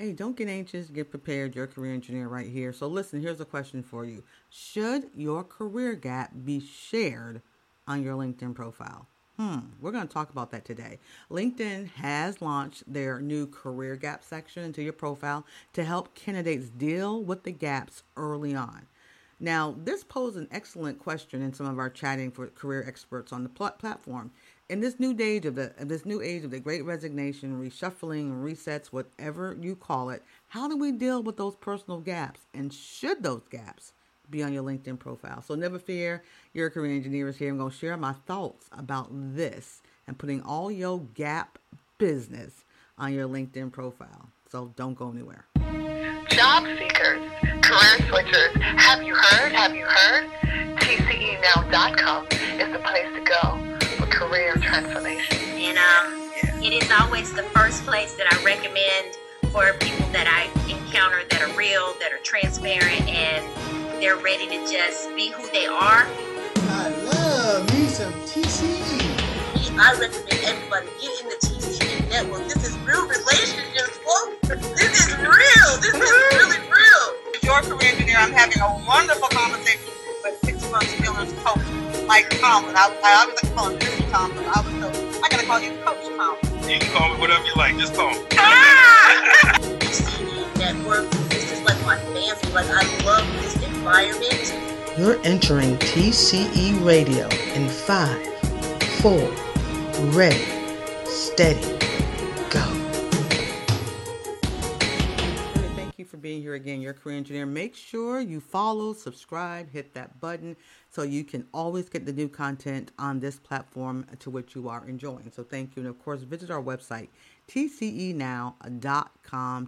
Hey, don't get anxious. Get prepared. Your career engineer right here. So, listen, here's a question for you Should your career gap be shared on your LinkedIn profile? Hmm, we're going to talk about that today. LinkedIn has launched their new career gap section into your profile to help candidates deal with the gaps early on. Now, this posed an excellent question in some of our chatting for career experts on the pl- platform in this new age of the this new age of the great resignation, reshuffling, resets, whatever you call it, how do we deal with those personal gaps? And should those gaps be on your LinkedIn profile? So never fear, your career engineer is here. I'm going to share my thoughts about this and putting all your gap business on your LinkedIn profile. So don't go anywhere. Job seekers, career switchers, have you heard? Have you heard? TCEnow.com is the place to go transformation. And um, yeah. it is always the first place that I recommend for people that I encounter that are real, that are transparent, and they're ready to just be who they are. I love me some TCE. I recommend everybody get in the TCE network. This is real relationships, folks. This is real. This is really real. Your career engineer, I'm having a wonderful conversation with six months skillers coach Mike Tomlin. I, I always like to call him Mr. Tomlin. I was so I gotta call you Coach Tomlin. You can call me whatever you like. Just call me. Ah! Network. This is like my family. Like I love this environment. You're entering TCE Radio in five, four, ready, steady being here again, your career engineer. Make sure you follow, subscribe, hit that button so you can always get the new content on this platform to which you are enjoying. So thank you. And of course, visit our website, tcenow.com,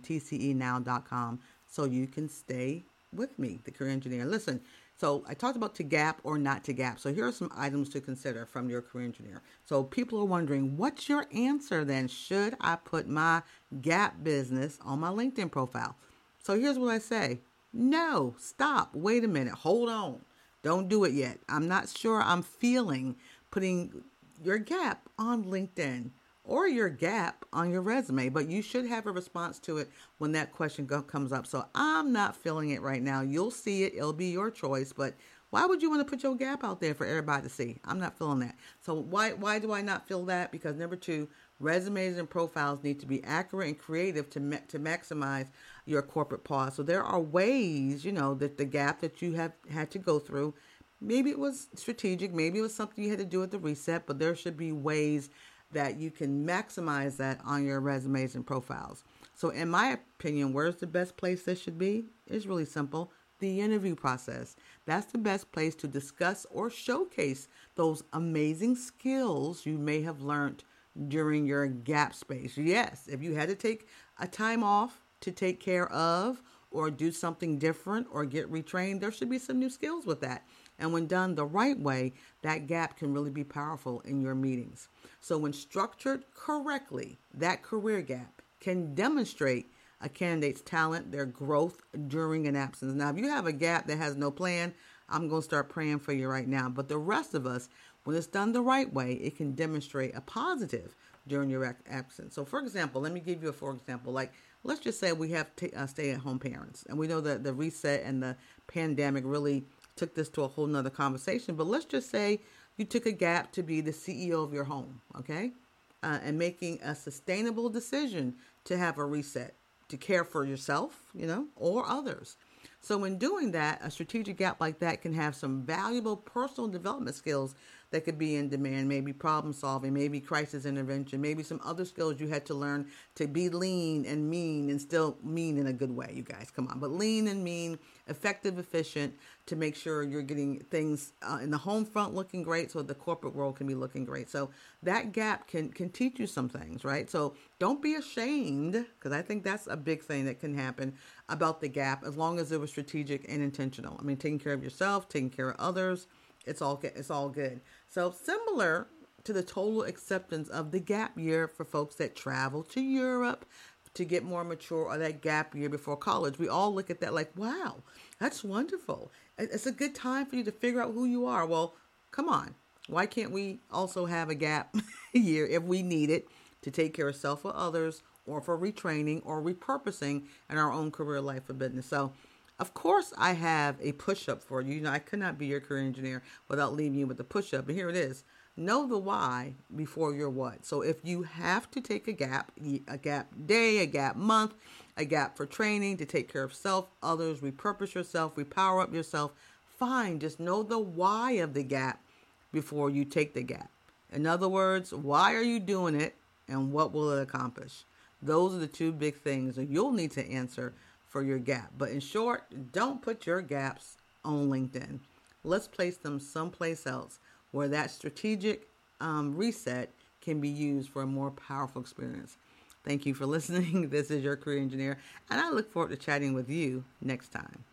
tcenow.com, so you can stay with me, the career engineer. Listen, so I talked about to gap or not to gap. So here are some items to consider from your career engineer. So people are wondering, what's your answer then? Should I put my gap business on my LinkedIn profile? So here's what I say no, stop, wait a minute, hold on. Don't do it yet. I'm not sure I'm feeling putting your gap on LinkedIn or your gap on your resume, but you should have a response to it when that question go- comes up. So I'm not feeling it right now. You'll see it, it'll be your choice, but why would you want to put your gap out there for everybody to see? I'm not feeling that. So why why do I not feel that? Because number 2, resumes and profiles need to be accurate and creative to ma- to maximize your corporate pause. So there are ways, you know, that the gap that you have had to go through, maybe it was strategic, maybe it was something you had to do at the reset, but there should be ways that you can maximize that on your resumes and profiles. So in my opinion, where's the best place this should be? It's really simple. The interview process. That's the best place to discuss or showcase those amazing skills you may have learned during your gap space. Yes, if you had to take a time off to take care of or do something different or get retrained, there should be some new skills with that. And when done the right way, that gap can really be powerful in your meetings. So, when structured correctly, that career gap can demonstrate a candidate's talent, their growth during an absence. Now, if you have a gap that has no plan, I'm going to start praying for you right now. But the rest of us, when it's done the right way, it can demonstrate a positive during your absence. So, for example, let me give you a for example. Like, let's just say we have t- uh, stay-at-home parents, and we know that the reset and the pandemic really took this to a whole nother conversation. But let's just say you took a gap to be the CEO of your home, okay, uh, and making a sustainable decision to have a reset to care for yourself, you know, or others. So, in doing that, a strategic gap like that can have some valuable personal development skills that could be in demand, maybe problem solving, maybe crisis intervention, maybe some other skills you had to learn to be lean and mean and still mean in a good way, you guys. Come on. But lean and mean, effective, efficient to make sure you're getting things uh, in the home front looking great so the corporate world can be looking great. So that gap can can teach you some things, right? So don't be ashamed because I think that's a big thing that can happen about the gap as long as it was strategic and intentional. I mean, taking care of yourself, taking care of others, it's all good. it's all good. So similar to the total acceptance of the gap year for folks that travel to Europe to get more mature or that gap year before college. We all look at that like, wow, that's wonderful. It's a good time for you to figure out who you are. Well, come on. Why can't we also have a gap year if we need it to take care of self or others or for retraining or repurposing in our own career life or business. So, of course, I have a push up for you. You know, I could not be your career engineer without leaving you with a push up. And here it is know the why before your what. So, if you have to take a gap, a gap day, a gap month, a gap for training to take care of self, others, repurpose yourself, repower up yourself, fine. Just know the why of the gap before you take the gap. In other words, why are you doing it and what will it accomplish? Those are the two big things that you'll need to answer for your gap. But in short, don't put your gaps on LinkedIn. Let's place them someplace else where that strategic um, reset can be used for a more powerful experience. Thank you for listening. This is your career engineer, and I look forward to chatting with you next time.